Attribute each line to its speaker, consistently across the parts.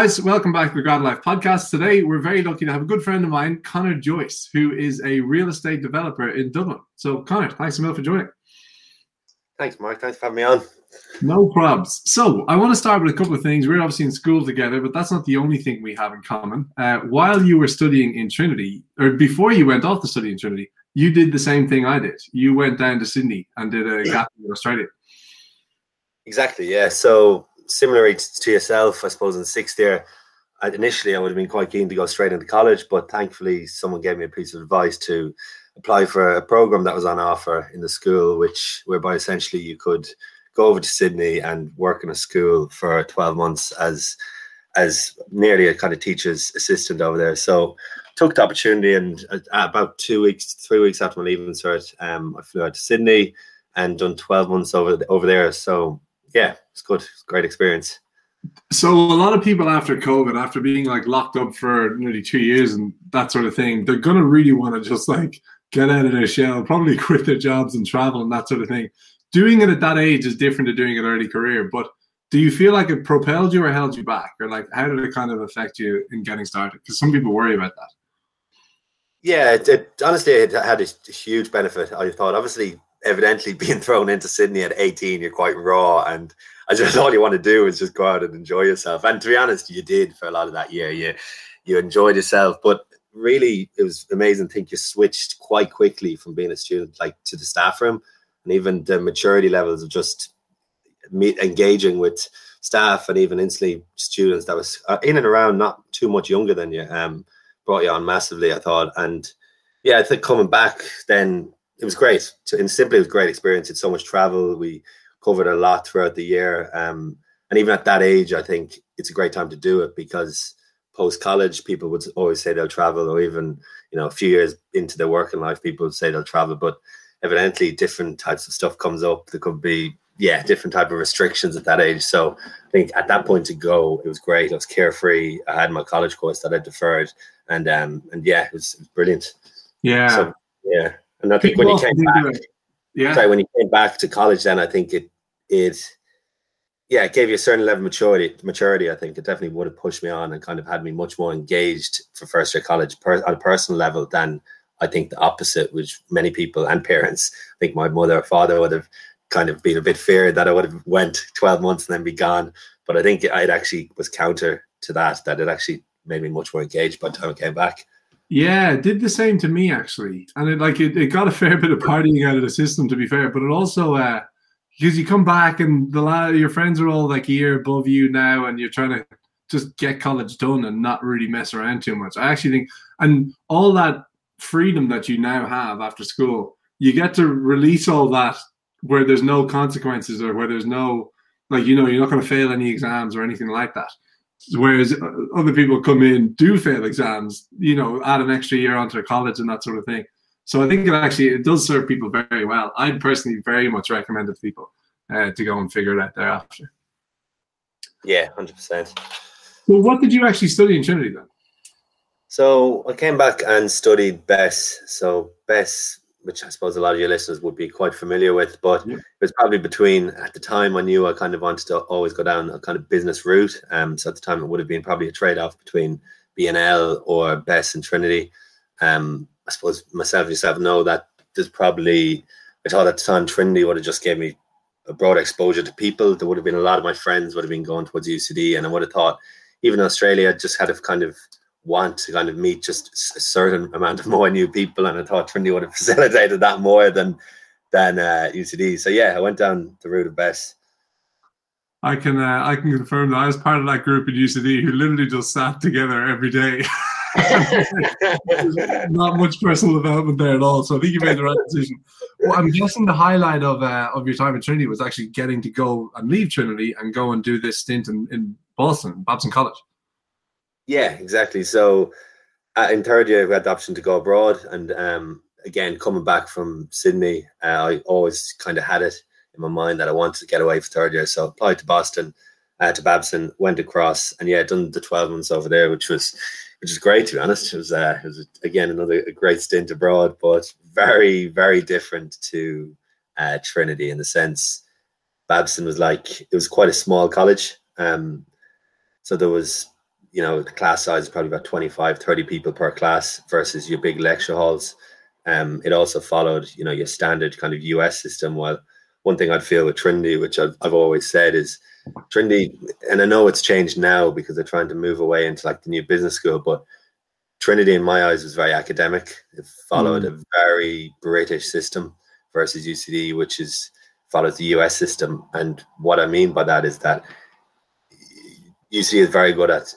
Speaker 1: Guys, welcome back to the Grad Life podcast. Today, we're very lucky to have a good friend of mine, Connor Joyce, who is a real estate developer in Dublin. So, Connor, thanks a million for joining.
Speaker 2: Thanks, Mark. Thanks for having me on.
Speaker 1: No probs. So, I want to start with a couple of things. We're obviously in school together, but that's not the only thing we have in common. Uh, while you were studying in Trinity, or before you went off to study in Trinity, you did the same thing I did. You went down to Sydney and did a gap in Australia.
Speaker 2: Exactly. Yeah. So similar to yourself, I suppose in sixth year, initially I would have been quite keen to go straight into college, but thankfully someone gave me a piece of advice to apply for a program that was on offer in the school, which whereby essentially you could go over to Sydney and work in a school for 12 months as as nearly a kind of teacher's assistant over there. So took the opportunity and uh, about two weeks, three weeks after my leaving cert, um, I flew out to Sydney and done 12 months over over there. So yeah, it's good. It's great experience.
Speaker 1: So a lot of people after COVID, after being like locked up for nearly two years and that sort of thing, they're gonna really want to just like get out of their shell, probably quit their jobs and travel and that sort of thing. Doing it at that age is different to doing it early career. But do you feel like it propelled you or held you back, or like how did it kind of affect you in getting started? Because some people worry about that.
Speaker 2: Yeah, it, it, honestly, it had a huge benefit. I thought, obviously, evidently being thrown into Sydney at 18, you're quite raw, and I just all you want to do is just go out and enjoy yourself. And to be honest, you did for a lot of that year. You you enjoyed yourself, but really, it was amazing. I think you switched quite quickly from being a student like to the staff room, and even the maturity levels of just meet engaging with staff and even instantly students that was uh, in and around not too much younger than you um brought you on massively i thought and yeah i think coming back then it was great. And simply, it was a great experience. It's so much travel. We covered a lot throughout the year. Um, and even at that age, I think it's a great time to do it because post college, people would always say they'll travel, or even you know a few years into their working life, people would say they'll travel. But evidently, different types of stuff comes up. There could be yeah, different type of restrictions at that age. So I think at that point to go, it was great. I was carefree. I had my college course that I deferred, and um, and yeah, it was, it was brilliant.
Speaker 1: Yeah, so,
Speaker 2: yeah. And I think when you came back, yeah, sorry, when you came back to college, then I think it it yeah, it gave you a certain level of maturity. Maturity, I think it definitely would have pushed me on and kind of had me much more engaged for first year college per, on a personal level than I think the opposite, which many people and parents, I think my mother or father would have kind of been a bit feared that I would have went 12 months and then be gone. But I think it actually was counter to that, that it actually made me much more engaged by the time I came back.
Speaker 1: Yeah, it did the same to me actually, and it like it, it got a fair bit of partying out of the system to be fair, but it also uh because you come back and the lad, your friends are all like a year above you now, and you're trying to just get college done and not really mess around too much. I actually think, and all that freedom that you now have after school, you get to release all that where there's no consequences or where there's no like you know you're not going to fail any exams or anything like that. Whereas other people come in, do fail exams, you know, add an extra year onto college and that sort of thing. So I think it actually it does serve people very well. I'd personally very much recommend it to people uh, to go and figure it out thereafter.
Speaker 2: Yeah, hundred percent.
Speaker 1: Well, what did you actually study in Trinity then?
Speaker 2: So I came back and studied BESS. So BESS which I suppose a lot of your listeners would be quite familiar with. But yeah. it was probably between at the time I knew I kind of wanted to always go down a kind of business route. Um, so at the time it would have been probably a trade off between BNL or BESS and Trinity. Um, I suppose myself yourself know that there's probably I thought at the time Trinity would have just gave me a broad exposure to people. There would have been a lot of my friends would have been going towards UCD, and I would have thought even in Australia just had a kind of want to kind of meet just a certain amount of more new people, and I thought Trinity would have facilitated that more than than uh, UCD. So yeah, I went down the route of BESS.
Speaker 1: I can uh, I can confirm that I was part of that group at UCD who literally just sat together every day. Not much personal development there at all. So I think you made the right decision. Well, I'm guessing the highlight of uh, of your time at Trinity was actually getting to go and leave Trinity and go and do this stint in, in Boston, Babson College.
Speaker 2: Yeah, exactly. So uh, in third year, we had the option to go abroad, and um, again, coming back from Sydney, uh, I always kind of had it in my mind that I wanted to get away for third year. So applied to Boston, uh, to Babson, went across, and yeah, done the twelve months over there, which was which is great to be honest. It was uh, it was again another great stint abroad, but very very different to uh, Trinity in the sense. Babson was like it was quite a small college, um, so there was you know, the class size is probably about 25, 30 people per class versus your big lecture halls. Um, it also followed, you know, your standard kind of US system. Well, one thing I'd feel with Trinity, which I've, I've always said is Trinity, and I know it's changed now because they're trying to move away into like the new business school, but Trinity, in my eyes, was very academic. It followed mm. a very British system versus UCD, which is follows the US system. And what I mean by that is that UCD is very good at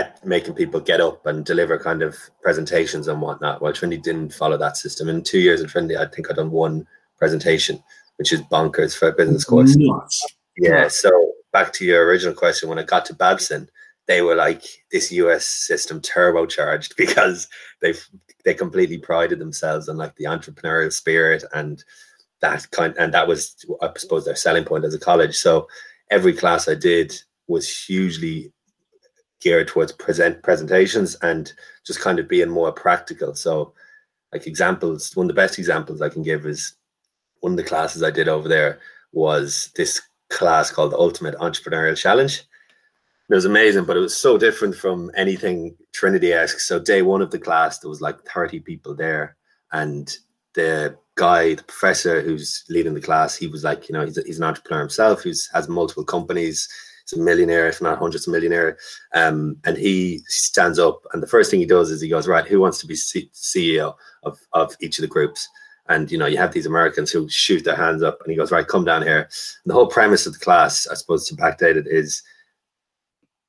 Speaker 2: at making people get up and deliver kind of presentations and whatnot. While Trinity didn't follow that system. In two years of Trinity, I think I've done one presentation, which is bonkers for a business course. Nuts. Yeah. So back to your original question, when I got to Babson, they were like this US system turbocharged because they they completely prided themselves on like the entrepreneurial spirit and that kind and that was I suppose their selling point as a college. So every class I did was hugely geared towards present presentations and just kind of being more practical. So like examples, one of the best examples I can give is one of the classes I did over there was this class called the Ultimate Entrepreneurial Challenge. It was amazing, but it was so different from anything Trinity esque. So day one of the class, there was like 30 people there, and the guy, the professor who's leading the class, he was like, you know, he's, a, he's an entrepreneur himself, who's has multiple companies, a millionaire, if not hundreds of millionaire. Um, and he stands up, and the first thing he does is he goes, right, who wants to be C- CEO of of each of the groups? And you know, you have these Americans who shoot their hands up, and he goes, right, come down here. And the whole premise of the class, I suppose, to backdate it, is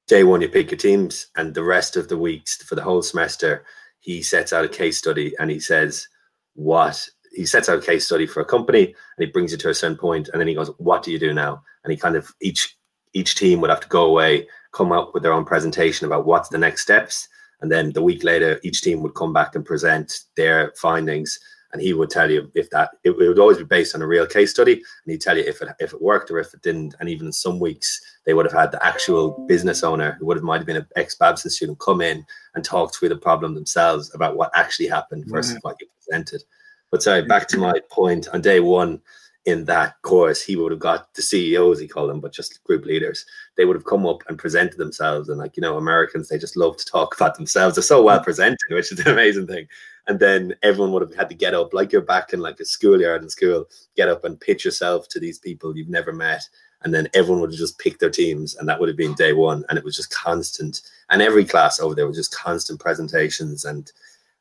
Speaker 2: day one you pick your teams, and the rest of the weeks for the whole semester, he sets out a case study and he says what he sets out a case study for a company and he brings it to a certain point and then he goes what do you do now and he kind of each each team would have to go away come up with their own presentation about what's the next steps. And then the week later each team would come back and present their findings. And he would tell you if that it, it, would always be based on a real case study. And he'd tell you if it if it worked or if it didn't. And even in some weeks they would have had the actual business owner who would have might have been an ex Babson student come in and talk through the problem themselves about what actually happened versus mm-hmm. what you presented. But sorry back to my point. On day one in that course, he would have got the CEOs, he called them, but just group leaders. They would have come up and presented themselves. And like, you know, Americans, they just love to talk about themselves. They're so well mm. presented, which is an amazing thing. And then everyone would have had to get up, like you're back in like a schoolyard in school, get up and pitch yourself to these people you've never met. And then everyone would have just picked their teams, and that would have been day one. And it was just constant. And every class over there was just constant presentations and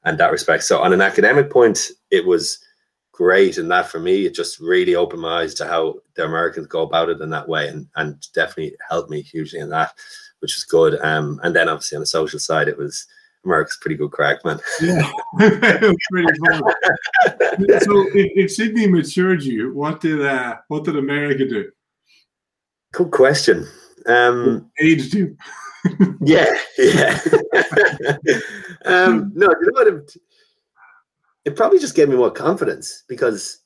Speaker 2: and that respect. So on an academic point, it was great and that for me it just really opened my eyes to how the americans go about it in that way and and definitely helped me hugely in that which was good um and then obviously on the social side it was America's pretty good crack, man.
Speaker 1: Yeah, pretty fun. so, if, if, Sydney matured you, what did uh, what did America do?
Speaker 2: Good question. Um,
Speaker 1: Aged you.
Speaker 2: yeah, yeah. um, no, you know what? It, probably just gave me more confidence because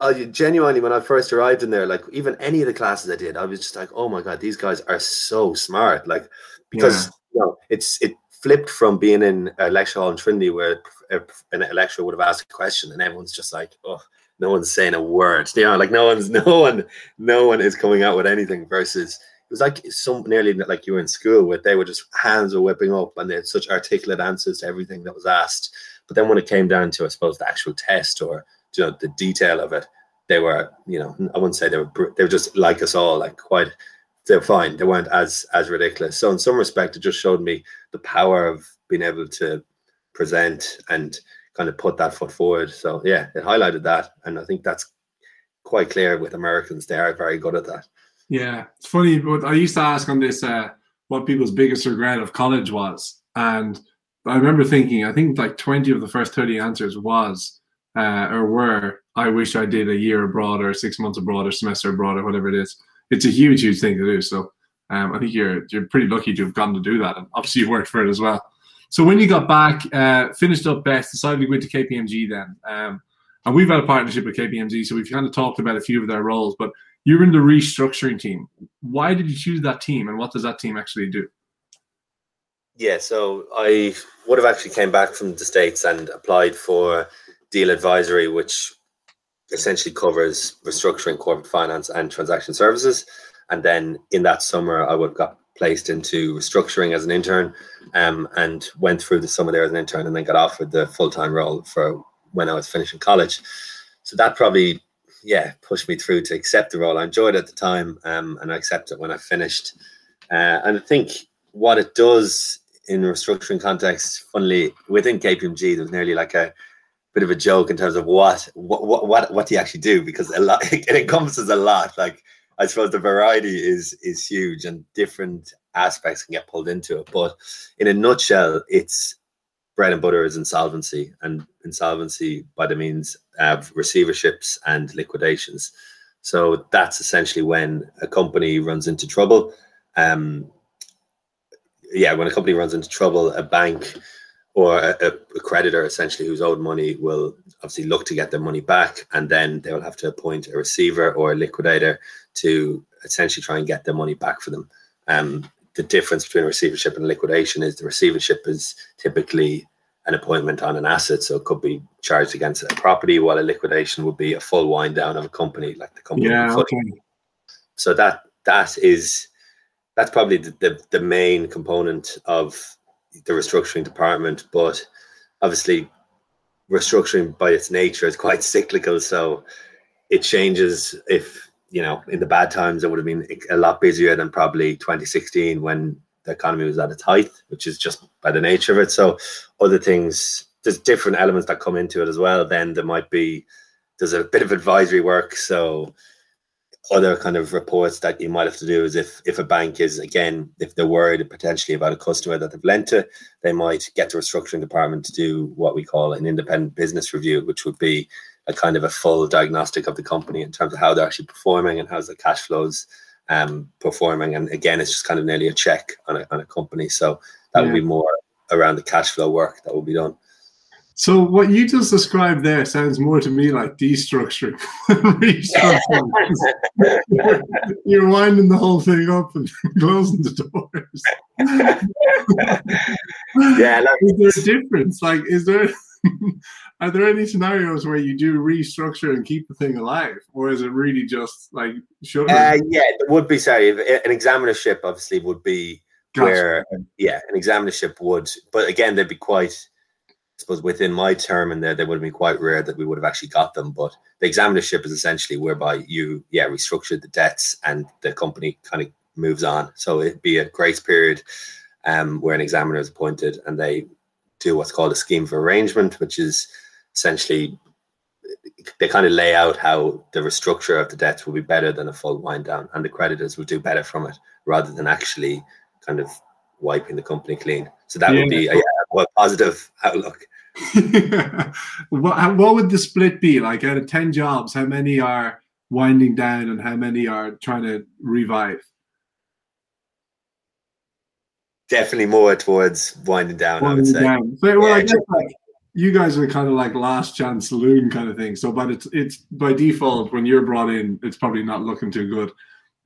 Speaker 2: I genuinely, when I first arrived in there, like even any of the classes I did, I was just like, oh my god, these guys are so smart. Like because yeah. you know, it's it flipped from being in a lecture hall in Trinity where a, a lecturer would have asked a question and everyone's just like, oh, no one's saying a word. You know, like no one's no one no one is coming out with anything versus it was like some nearly like you were in school where they were just hands were whipping up and they had such articulate answers to everything that was asked but then when it came down to, I suppose, the actual test or you know the detail of it, they were, you know, I wouldn't say they were they were just like us all, like quite. They're fine. They weren't as as ridiculous. So in some respect, it just showed me the power of being able to present and kind of put that foot forward. So yeah, it highlighted that, and I think that's quite clear with Americans. They are very good at that.
Speaker 1: Yeah, it's funny, but I used to ask on this uh, what people's biggest regret of college was, and I remember thinking, I think like 20 of the first 30 answers was uh, or were, I wish I did a year abroad or six months abroad or semester abroad or whatever it is. It's a huge, huge thing to do. So um, I think you're you're pretty lucky to have gotten to do that. And obviously you worked for it as well. So when you got back, uh, finished up BESS, decided to go into KPMG then. Um, and we've had a partnership with KPMG, so we've kind of talked about a few of their roles, but you're in the restructuring team. Why did you choose that team and what does that team actually do?
Speaker 2: Yeah, so I would have actually came back from the states and applied for deal advisory, which essentially covers restructuring, corporate finance, and transaction services. And then in that summer, I would got placed into restructuring as an intern, um, and went through the summer there as an intern, and then got offered the full time role for when I was finishing college. So that probably, yeah, pushed me through to accept the role. I enjoyed at the time, um, and I accepted when I finished. Uh, and I think what it does in restructuring context, funnily within KPMG, there's nearly like a bit of a joke in terms of what what what what do you actually do because a lot it encompasses a lot. Like I suppose the variety is is huge and different aspects can get pulled into it. But in a nutshell, it's bread and butter is insolvency and insolvency by the means of receiverships and liquidations. So that's essentially when a company runs into trouble. Um, yeah, when a company runs into trouble, a bank or a, a, creditor essentially who's owed money will obviously look to get their money back and then they will have to appoint a receiver or a liquidator to essentially try and get their money back for them um, the difference between receivership and liquidation is the receivership is typically an appointment on an asset so it could be charged against a property while a liquidation would be a full wind down of a company like the company
Speaker 1: yeah, okay.
Speaker 2: so that that is that's probably the, the, the main component of the restructuring department, but obviously restructuring by its nature is quite cyclical. So it changes if, you know, in the bad times, it would have been a lot busier than probably 2016 when the economy was at its height, which is just by the nature of it. So other things, there's different elements that come into it as well. Then there might be, there's a bit of advisory work. So other kind of reports that you might have to do is if if a bank is again if they're worried potentially about a customer that they've lent to they might get the restructuring department to do what we call an independent business review which would be a kind of a full diagnostic of the company in terms of how they're actually performing and how's the cash flows um, performing. And again it's just kind of nearly a check on a, on a company. So that yeah. would be more around the cash flow work that will be done
Speaker 1: so what you just described there sounds more to me like destructuring, restructuring. you're, winding the whole thing up and closing the doors.
Speaker 2: yeah,
Speaker 1: is there a difference? Like, is there? are there any scenarios where you do restructure and keep the thing alive, or is it really just like
Speaker 2: shut? Uh, yeah, there would be. Sorry, an examinership obviously would be gotcha. where, yeah, an examinership would, but again, they'd be quite suppose within my term in there, they would have been quite rare that we would have actually got them. But the examinership is essentially whereby you, yeah, restructure the debts and the company kind of moves on. So it'd be a grace period um, where an examiner is appointed and they do what's called a scheme for arrangement, which is essentially they kind of lay out how the restructure of the debts will be better than a full wind down and the creditors will do better from it rather than actually kind of wiping the company clean. So that yeah. would be a, a positive outlook.
Speaker 1: what, what would the split be? Like out of 10 jobs how many are winding down and how many are trying to revive?
Speaker 2: Definitely more towards winding down winding i would say. down.
Speaker 1: well yeah, i guess like you guys are kind of like last chance saloon kind of thing. So but it's it's by default when you're brought in it's probably not looking too good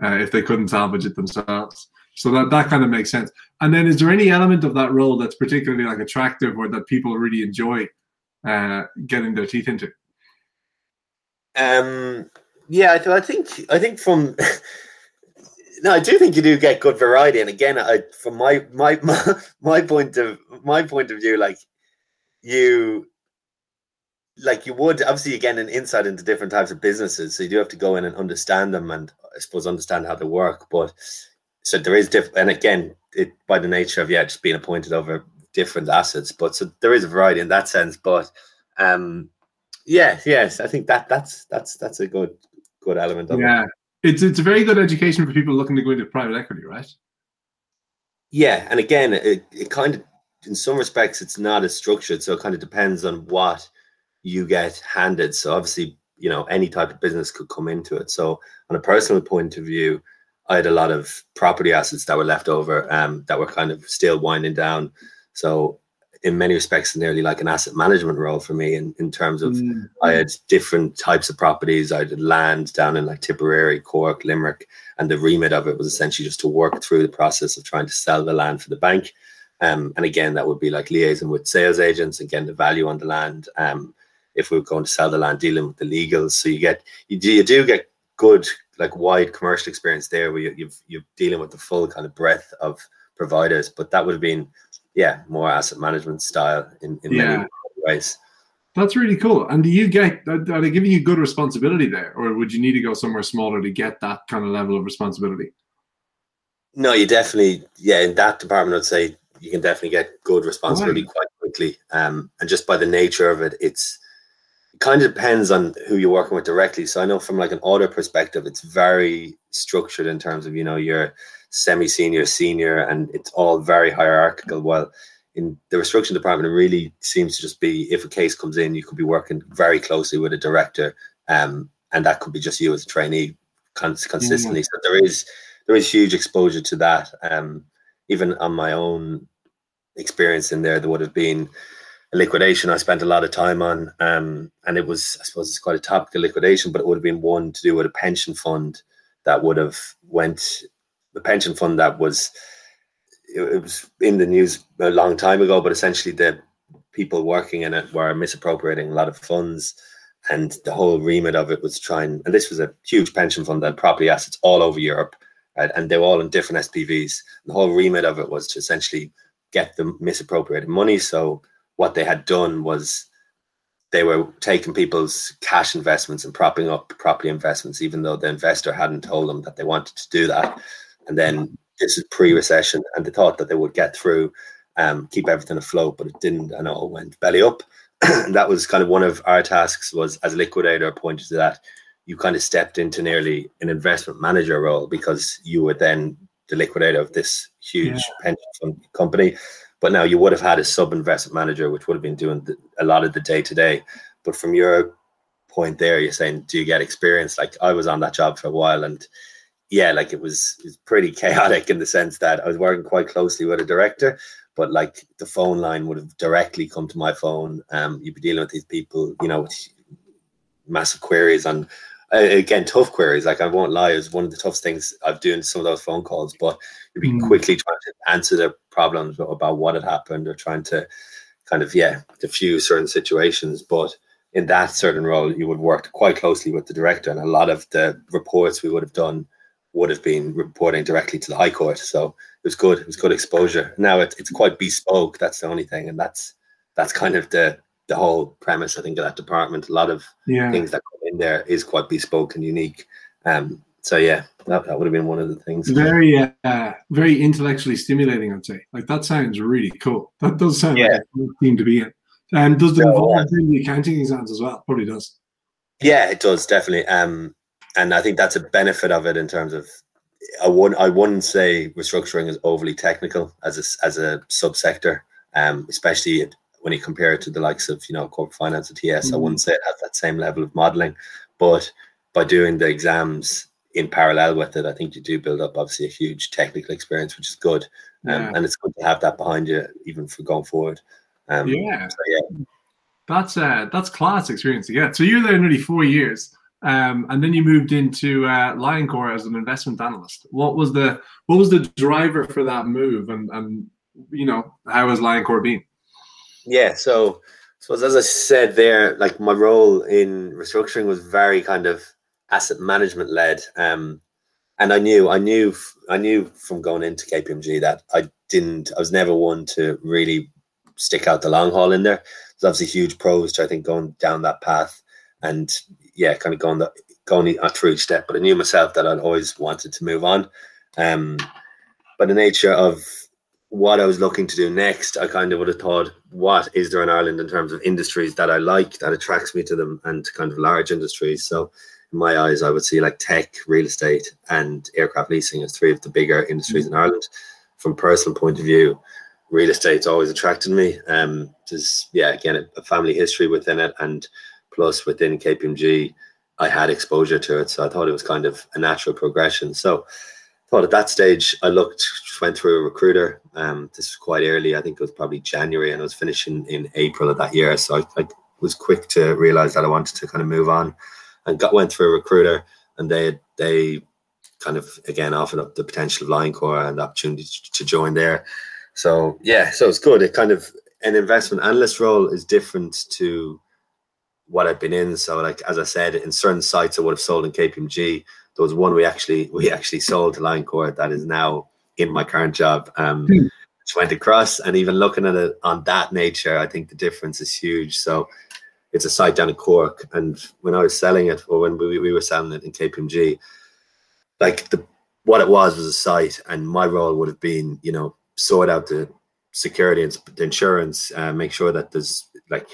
Speaker 1: uh, if they couldn't salvage it themselves so that that kind of makes sense. And then, is there any element of that role that's particularly like attractive or that people really enjoy uh, getting their teeth into?
Speaker 2: Um. Yeah, I, think I think from no, I do think you do get good variety. And again, I from my my my, my point of my point of view, like you like you would obviously again an insight into different types of businesses so you do have to go in and understand them and i suppose understand how they work but so there is different, and again, it by the nature of yeah, just being appointed over different assets. But so there is a variety in that sense. But um, yeah, yes, I think that that's that's that's a good good element of
Speaker 1: yeah. it. It's it's a very good education for people looking to go into private equity, right?
Speaker 2: Yeah, and again, it, it kind of in some respects it's not as structured, so it kind of depends on what you get handed. So obviously, you know, any type of business could come into it. So on a personal point of view, I had a lot of property assets that were left over um, that were kind of still winding down. So in many respects, nearly like an asset management role for me in, in terms of mm. I had different types of properties. I had land down in like Tipperary, Cork, Limerick, and the remit of it was essentially just to work through the process of trying to sell the land for the bank. Um, and again, that would be like liaising with sales agents and getting the value on the land. Um, if we were going to sell the land, dealing with the legals. So you get you do, you do get good like wide commercial experience there where you, you've you're dealing with the full kind of breadth of providers. But that would have been yeah more asset management style in, in yeah. many ways.
Speaker 1: That's really cool. And do you get are they giving you good responsibility there, or would you need to go somewhere smaller to get that kind of level of responsibility?
Speaker 2: No, you definitely yeah. In that department, I'd say you can definitely get good responsibility right. quite quickly. Um, and just by the nature of it, it's it kind of depends on who you're working with directly. So I know from like an audit perspective, it's very structured in terms of you know your semi-senior, senior, and it's all very hierarchical. While in the restriction department, it really seems to just be if a case comes in, you could be working very closely with a director, um, and that could be just you as a trainee cons- consistently. Mm-hmm. So there is there is huge exposure to that. Um, even on my own experience in there, there would have been liquidation I spent a lot of time on, um, and it was I suppose it's quite a topical liquidation, but it would have been one to do with a pension fund that would have went the pension fund that was it, was in the news a long time ago, but essentially the people working in it were misappropriating a lot of funds. And the whole remit of it was trying, and this was a huge pension fund that had property assets all over Europe, right? and they were all in different SPVs. The whole remit of it was to essentially get the misappropriated money. So what they had done was they were taking people's cash investments and propping up property investments, even though the investor hadn't told them that they wanted to do that. And then this is pre-recession, and they thought that they would get through, um, keep everything afloat, but it didn't, and it all went belly up. and that was kind of one of our tasks was as a liquidator pointed to that. You kind of stepped into nearly an investment manager role because you were then the liquidator of this huge yeah. pension fund company. But now you would have had a sub investment manager, which would have been doing a lot of the day to day. But from your point there, you're saying, do you get experience? Like I was on that job for a while, and yeah, like it was, it was pretty chaotic in the sense that I was working quite closely with a director, but like the phone line would have directly come to my phone. Um, you'd be dealing with these people, you know, massive queries on again tough queries. Like I won't lie, it was one of the toughest things I've doing some of those phone calls. But you'd be mm. quickly trying to answer their problems about what had happened or trying to kind of yeah diffuse certain situations. But in that certain role, you would work quite closely with the director, and a lot of the reports we would have done would have been reporting directly to the High Court. So it was good. It was good exposure. Now it, it's quite bespoke. That's the only thing, and that's that's kind of the the whole premise. I think of that department. A lot of yeah. things that in there is quite bespoke and unique. Um, so yeah, that, that would have been one of the things.
Speaker 1: Very, uh, very intellectually stimulating. I'd say. Like that sounds really cool. That does sound yeah. like a to be in. And does it involve in the accounting exams as well? Probably does.
Speaker 2: Yeah, it does definitely. Um, and I think that's a benefit of it in terms of I wouldn't I wouldn't say restructuring is overly technical as a as a subsector, um, especially when you compare it to the likes of you know corporate finance or TS. Mm-hmm. I wouldn't say it has that same level of modeling, but by doing the exams in parallel with it, I think you do build up obviously a huge technical experience, which is good, um, yeah. and it's good to have that behind you even for going forward. Um,
Speaker 1: yeah, so yeah, that's uh, that's class experience to get. So you're there nearly four years. Um, and then you moved into uh, Lioncor as an investment analyst. What was the what was the driver for that move, and and you know how has Lioncor been?
Speaker 2: Yeah, so so as I said there, like my role in restructuring was very kind of asset management led, um, and I knew I knew I knew from going into KPMG that I didn't I was never one to really stick out the long haul in there. There's obviously huge pros to I think going down that path and yeah, kind of going the going through each step. But I knew myself that I'd always wanted to move on. Um, by the nature of what I was looking to do next, I kind of would have thought, what is there in Ireland in terms of industries that I like that attracts me to them and kind of large industries? So in my eyes, I would see like tech, real estate, and aircraft leasing as three of the bigger industries in Ireland. From personal point of view, real estate's always attracted me. Um, there's yeah, again a, a family history within it, and plus within KPMG, I had exposure to it. So I thought it was kind of a natural progression. So Thought at that stage, I looked, went through a recruiter. Um, this was quite early. I think it was probably January and I was finishing in April of that year. So I, I was quick to realize that I wanted to kind of move on and got went through a recruiter and they, they kind of again offered up the potential of Lioncor and the opportunity to join there. So yeah, so it's good. It kind of an investment analyst role is different to what I've been in. So, like as I said, in certain sites I would have sold in KPMG, there was one we actually we actually sold to Lioncor that is now in my current job. Um,
Speaker 1: Hmm.
Speaker 2: just went across, and even looking at it on that nature, I think the difference is huge. So it's a site down in Cork, and when I was selling it, or when we, we were selling it in KPMG, like the what it was was a site, and my role would have been, you know, sort out the security and the insurance, uh, make sure that there's like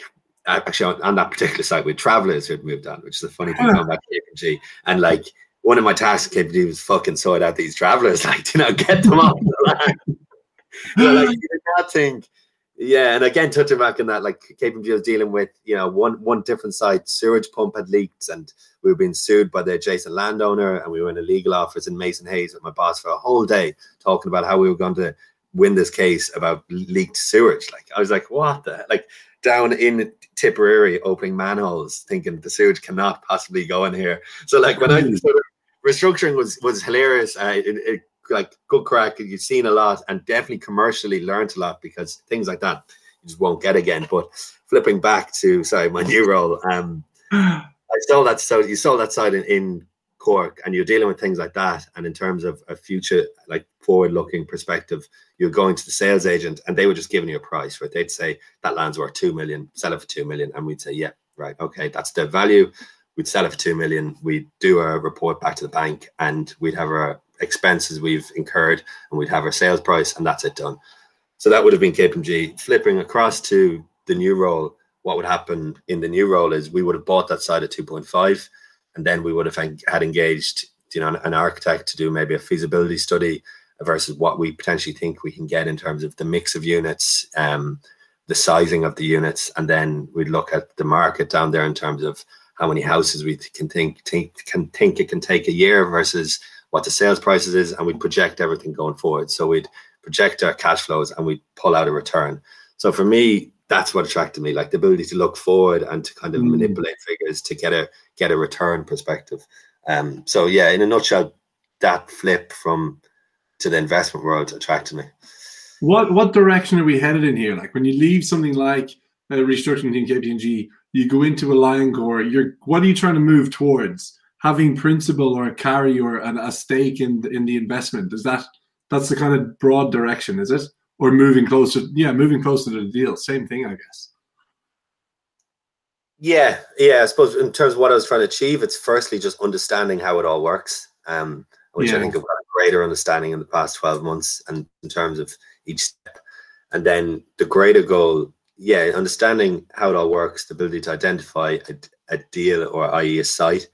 Speaker 2: actually on, on that particular site with travelers who had moved on, which is a funny thing
Speaker 1: Huh.
Speaker 2: going back to KPMG, and like one of my tasks at KPMG was fucking sort out these travelers, like you know, get them off the land. so, like you did not think. Yeah, and again, touching back on that, like KPMG was dealing with, you know, one one different site, sewage pump had leaked, and we were being sued by the adjacent landowner, and we were in a legal office in Mason Hayes with my boss for a whole day talking about how we were going to win this case about leaked sewage. Like I was like, what the like down in Tipperary opening manholes, thinking the sewage cannot possibly go in here. So like when I sort of restructuring was was hilarious. Uh, it, it like good crack. You've seen a lot and definitely commercially learned a lot because things like that you just won't get again. But flipping back to sorry, my new role, um, I sold that so you sold that side in, in Cork and you're dealing with things like that. And in terms of a future like forward looking perspective, you're going to the sales agent and they were just giving you a price, right? They'd say that land's worth two million, sell it for two million, and we'd say, Yeah, right, okay, that's the value. We'd sell it for two million, we'd do a report back to the bank and we'd have our expenses we've incurred and we'd have our sales price and that's it done. So that would have been KPMG. Flipping across to the new role, what would happen in the new role is we would have bought that side at 2.5 and then we would have had engaged you know an, an architect to do maybe a feasibility study versus what we potentially think we can get in terms of the mix of units um, the sizing of the units and then we'd look at the market down there in terms of how many houses we can think, think can think it can take a year versus what the sales prices is and we'd project everything going forward so we'd project our cash flows and we'd pull out a return so for me that's what attracted me like the ability to look forward and to kind of
Speaker 1: Mm.
Speaker 2: manipulate figures to get a get a return perspective um so yeah in a nutshell that flip from to the investment world attracted me
Speaker 1: What what direction are we headed in here? Like when you leave something like a restructuring in KPMG, you go into a Lioncor. You're what are you trying to move towards? Having principal or a carry or an, a stake in the, in the investment is that that's the kind of broad direction, is it? Or moving closer? Yeah, moving closer to the deal. Same thing, I guess.
Speaker 2: Yeah, yeah. I suppose in terms of what I was trying to achieve, it's firstly just understanding how it all works, um, which I think I've got a greater understanding in the past twelve months, and in terms of each step, and then the greater goal, yeah, understanding how it all works, the ability to identify a, a deal or i.e. a site,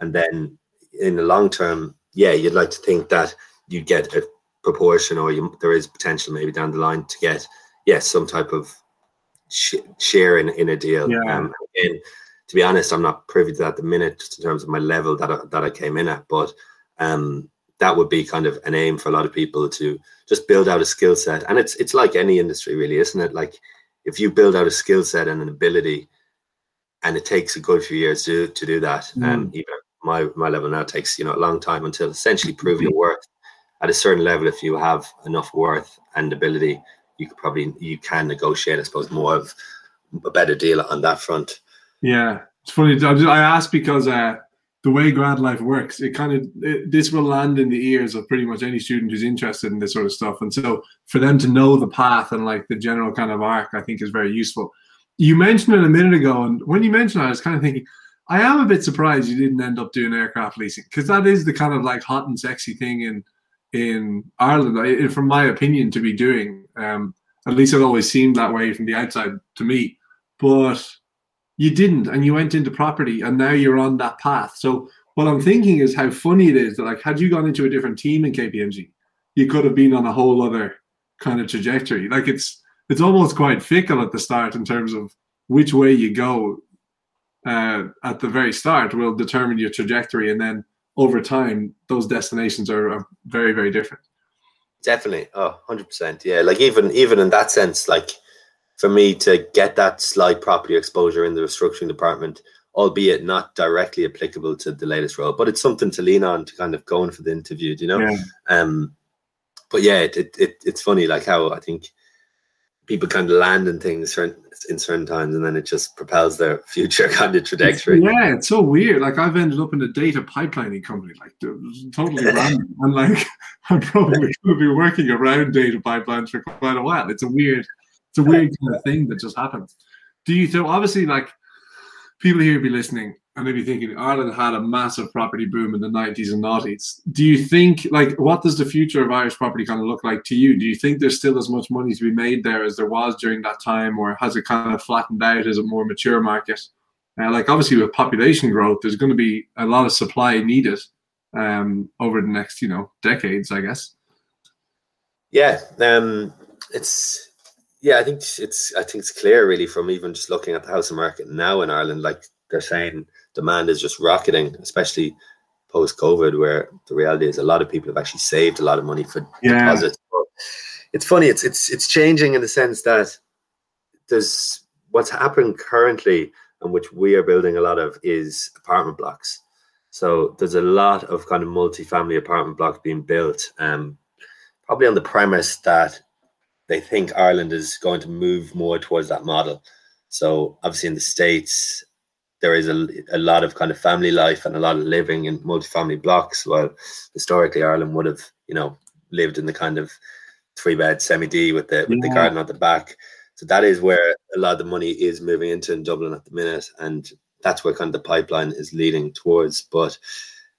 Speaker 2: and then in the long term, yeah, you'd like to think that you get a proportion, or you, there is potential maybe down the line to get, yeah, some type of sh- share in, in a deal.
Speaker 1: Yeah.
Speaker 2: Um, again, to be honest, I'm not privy to that at the minute, just in terms of my level that I, that I came in at. But um, that would be kind of an aim for a lot of people to just build out a skill set. And it's it's like any industry, really, isn't it? Like if you build out a skill set and an ability, and it takes a good few years to to do that. Um, even my my level now takes you know a long time until essentially prove your worth at a certain level. If you have enough worth and ability, you could probably you can negotiate, I suppose, more of a better deal on that front.
Speaker 1: Yeah, it's funny. I asked because uh, the way grad life works, it kind of it, this will land in the ears of pretty much any student who's interested in this sort of stuff, and so for them to know the path and like the general kind of arc, I think is very useful. You mentioned it a minute ago, and when you mentioned it, I was kind of thinking, I am a bit surprised you didn't end up doing aircraft leasing because that is the kind of like hot and sexy thing in in Ireland, I, from my opinion, to be doing. Um, at least it always seemed that way from the outside to me, but you didn't and you went into property and now you're on that path. So what i'm thinking is how funny it is that like had you gone into a different team in kpmg you could have been on a whole other kind of trajectory. Like it's it's almost quite fickle at the start in terms of which way you go uh, at the very start will determine your trajectory and then over time those destinations are, are very very different.
Speaker 2: Definitely, oh, 100 percent. Yeah, like even even in that sense, like for me to get that slight property exposure in the restructuring department, albeit not directly applicable to the latest role, but it's something to lean on to kind of go in for the interview, do you know?
Speaker 1: Yeah.
Speaker 2: Um, but yeah, it, it, it it's funny like how I think people kind of land in things certain, in certain times, and then it just propels their future kind of trajectory.
Speaker 1: It's, yeah, it's so weird. Like I've ended up in a data pipelining company, like totally random, and like I'm probably to be working around data pipelines for quite a while. It's a weird, it's a weird kind of thing that just happens. Do you so obviously like people here be listening and they'd be thinking Ireland had a massive property boom in the 90s and noughties. Do you think, like, what does the future of Irish property kind of look like to you? Do you think there's still as much money to be made there as there was during that time, or has it kind of flattened out as a more mature market? Uh, like, obviously, with population growth, there's going to be a lot of supply needed um, over the next, you know, decades, I guess.
Speaker 2: Yeah, um, it's yeah, I think it's I think it's clear really from even just looking at the housing market now in Ireland. Like they're saying demand is just rocketing, especially post COVID, where the reality is a lot of people have actually saved a lot of money for yeah. deposits. But it's funny, it's it's it's changing in the sense that there's what's happened currently and which we are building a lot of is apartment blocks. So there's a lot of kind of multi-family apartment blocks being built, um, probably on the premise that they think Ireland is going to move more towards that model. So obviously in the States, there is a, a lot of kind of family life and a lot of living in multi-family blocks. Well, historically Ireland would have, you know, lived in the kind of three bed semi D with the with yeah. the garden at the back. So that is where a lot of the money is moving into in Dublin at the minute, and that's where kind of the pipeline is leading towards. But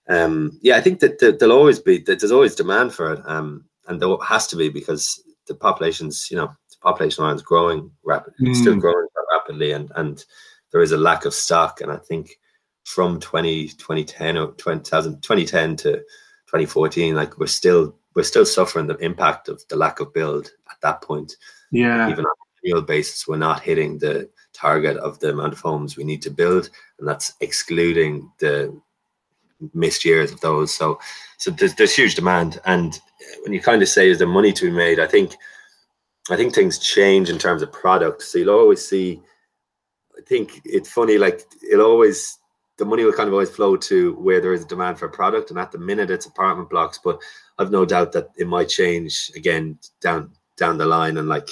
Speaker 2: um, yeah, I think that, that there'll always be that there's always demand for it, um, and there has to be because the population's you know the population is growing rapidly, mm. still growing rapidly, and and there is a lack of stock. And I think from 20, 2010 or 2010 to 2014, like we're still we're still suffering the impact of the lack of build at that point.
Speaker 1: Yeah.
Speaker 2: Even on a real basis, we're not hitting the target of the amount of homes we need to build, and that's excluding the missed years of those. So, so there's, there's huge demand, and when you kind of say is there money to be made, I think, I think things change in terms of product. So you'll always see I think it's funny, like it'll always the money will kind of always flow to where there is a demand for a product, and at the minute it's apartment blocks. But I've no doubt that it might change again down down the line, and like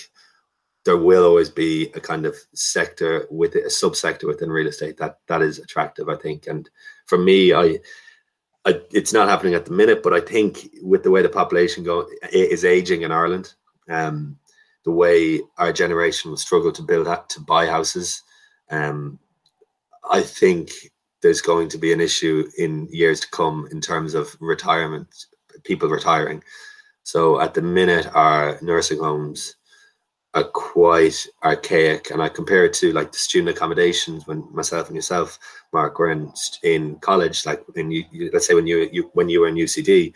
Speaker 2: there will always be a kind of sector with it, a subsector within real estate that that is attractive. I think, and for me, I. I, it's not happening at the minute, but I think with the way the population go is aging in Ireland, um, the way our generation will struggle to build up to buy houses, um, I think there's going to be an issue in years to come in terms of retirement, people retiring. So at the minute, our nursing homes are quite archaic, and I compare it to like the student accommodations when myself and yourself, Mark, were in in college. Like in you, let's say when you, you when you were in UCD,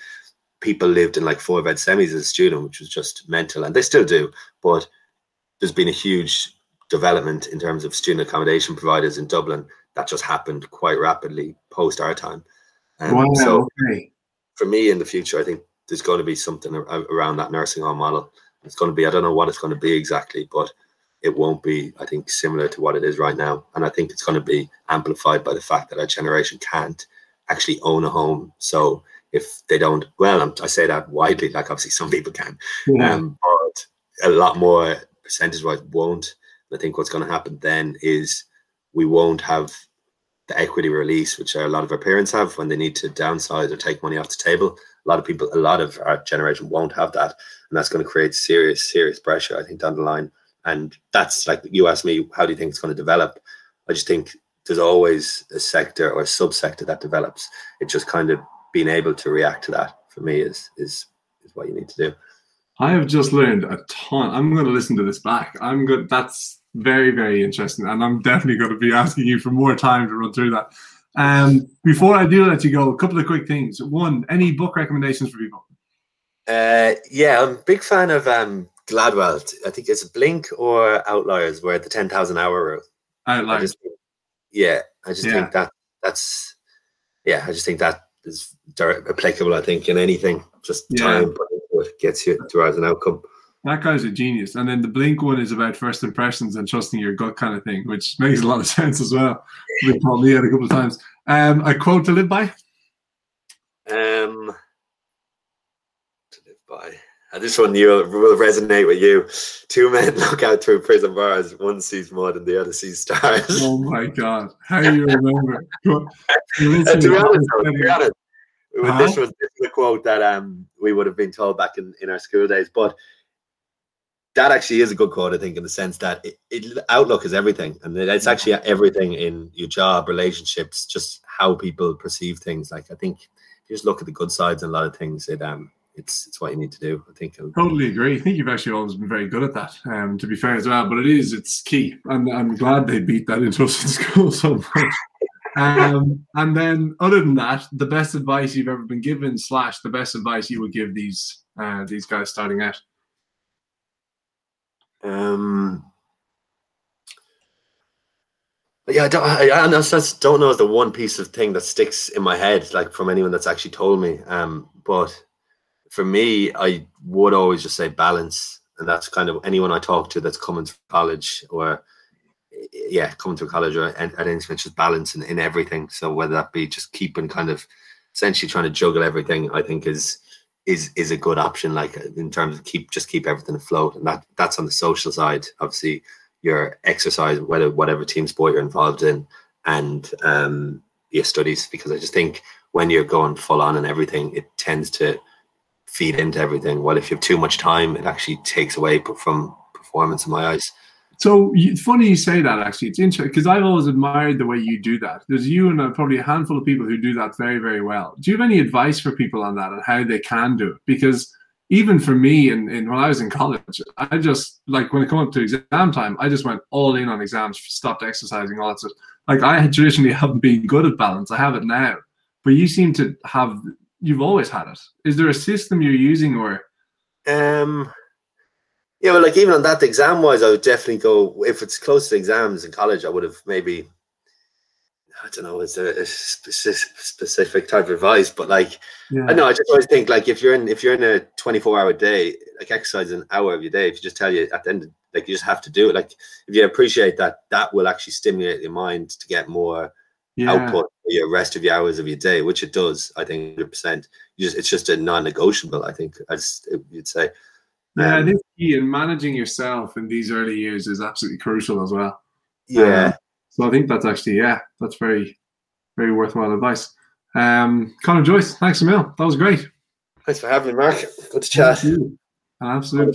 Speaker 2: people lived in like four bed semis as a student, which was just mental, and they still do. But there's been a huge development in terms of student accommodation providers in Dublin that just happened quite rapidly post our time.
Speaker 1: Um, wow, so okay.
Speaker 2: for me in the future, I think there's going to be something around that nursing home model. It's going to be, I don't know what it's going to be exactly, but it won't be, I think, similar to what it is right now. And I think it's going to be amplified by the fact that our generation can't actually own a home. So if they don't, well, I say that widely, like obviously some people can, yeah. um, but a lot more percentage wise won't. I think what's going to happen then is we won't have the equity release, which a lot of our parents have when they need to downsize or take money off the table. A lot of people, a lot of our generation won't have that. And that's going to create serious, serious pressure, I think, down the line. And that's like you asked me, how do you think it's going to develop? I just think there's always a sector or a subsector that develops. It's just kind of being able to react to that for me is is is what you need to do.
Speaker 1: I have just learned a ton. I'm going to listen to this back. I'm good. That's very, very interesting. And I'm definitely going to be asking you for more time to run through that. Um, before I do let you go, a couple of quick things. One, any book recommendations for people?
Speaker 2: Uh, yeah, I'm a big fan of um, Gladwell. I think it's Blink or Outliers, where the 10,000 hour rule.
Speaker 1: Outliers.
Speaker 2: I just, yeah, I just yeah. think that that's, yeah, I just think that is direct, applicable, I think, in anything. Just yeah. time gets you towards an outcome.
Speaker 1: That guy's a genius. And then the Blink one is about first impressions and trusting your gut kind of thing, which makes a lot of sense as well. We called me out a couple of times. Um, a quote to live by?
Speaker 2: Um, by. And this one you will resonate with you. Two men look out through prison bars. One sees mud and the other sees stars.
Speaker 1: Oh my god! How do you remember? to
Speaker 2: be honest, to be honest, uh-huh. this was this was a quote that um we would have been told back in, in our school days, but that actually is a good quote, I think, in the sense that it, it, outlook is everything, and it's actually everything in your job, relationships, just how people perceive things. Like I think, if you just look at the good sides and a lot of things. It um, it's it's what you need to do. I think.
Speaker 1: Totally agree. I think you've actually always been very good at that. Um, to be fair as well, but it is it's key, and I'm glad they beat that into us in school so much. um, and then, other than that, the best advice you've ever been given, slash the best advice you would give these uh, these guys starting out.
Speaker 2: Um, yeah, I don't. I, I just don't know the one piece of thing that sticks in my head, like from anyone that's actually told me. Um, but for me, I would always just say balance, and that's kind of anyone I talk to that's coming to college or yeah, coming to college or at, at anything, just balance in, in everything. So whether that be just keeping kind of essentially trying to juggle everything, I think is is is a good option. Like in terms of keep just keep everything afloat, and that that's on the social side. Obviously, your exercise, whether whatever team sport you're involved in, and um, your studies. Because I just think when you're going full on and everything, it tends to feed into everything. Well, if you have too much time, it actually takes away from performance in my eyes.
Speaker 1: So it's funny you say that. Actually, it's interesting because I've always admired the way you do that. There's you and uh, probably a handful of people who do that very, very well. Do you have any advice for people on that and how they can do it? Because even for me, and when I was in college, I just like when it come up to exam time, I just went all in on exams, stopped exercising, all that stuff. Like I traditionally haven't been good at balance. I have it now, but you seem to have. You've always had it. Is there a system you're using, or?
Speaker 2: Um yeah, well, like even on that exam wise, I would definitely go if it's close to exams in college. I would have maybe I don't know, it's a, a specific, specific type of advice, but like yeah. I know I just always think like if you're in if you're in a 24 hour day, like exercise an hour of your day, if you just tell you at the end, like you just have to do it. Like if you appreciate that, that will actually stimulate your mind to get more yeah. output for your rest of your hours of your day, which it does. I think 100. percent Just it's just a non-negotiable. I think as you'd say.
Speaker 1: Yeah, um, it is key, and managing yourself in these early years is absolutely crucial as well.
Speaker 2: Yeah. Um,
Speaker 1: so I think that's actually yeah, that's very, very worthwhile advice. Um, Conor Joyce, thanks a mil. That was great.
Speaker 2: Thanks for having me, Mark. Good to chat.
Speaker 1: Absolutely.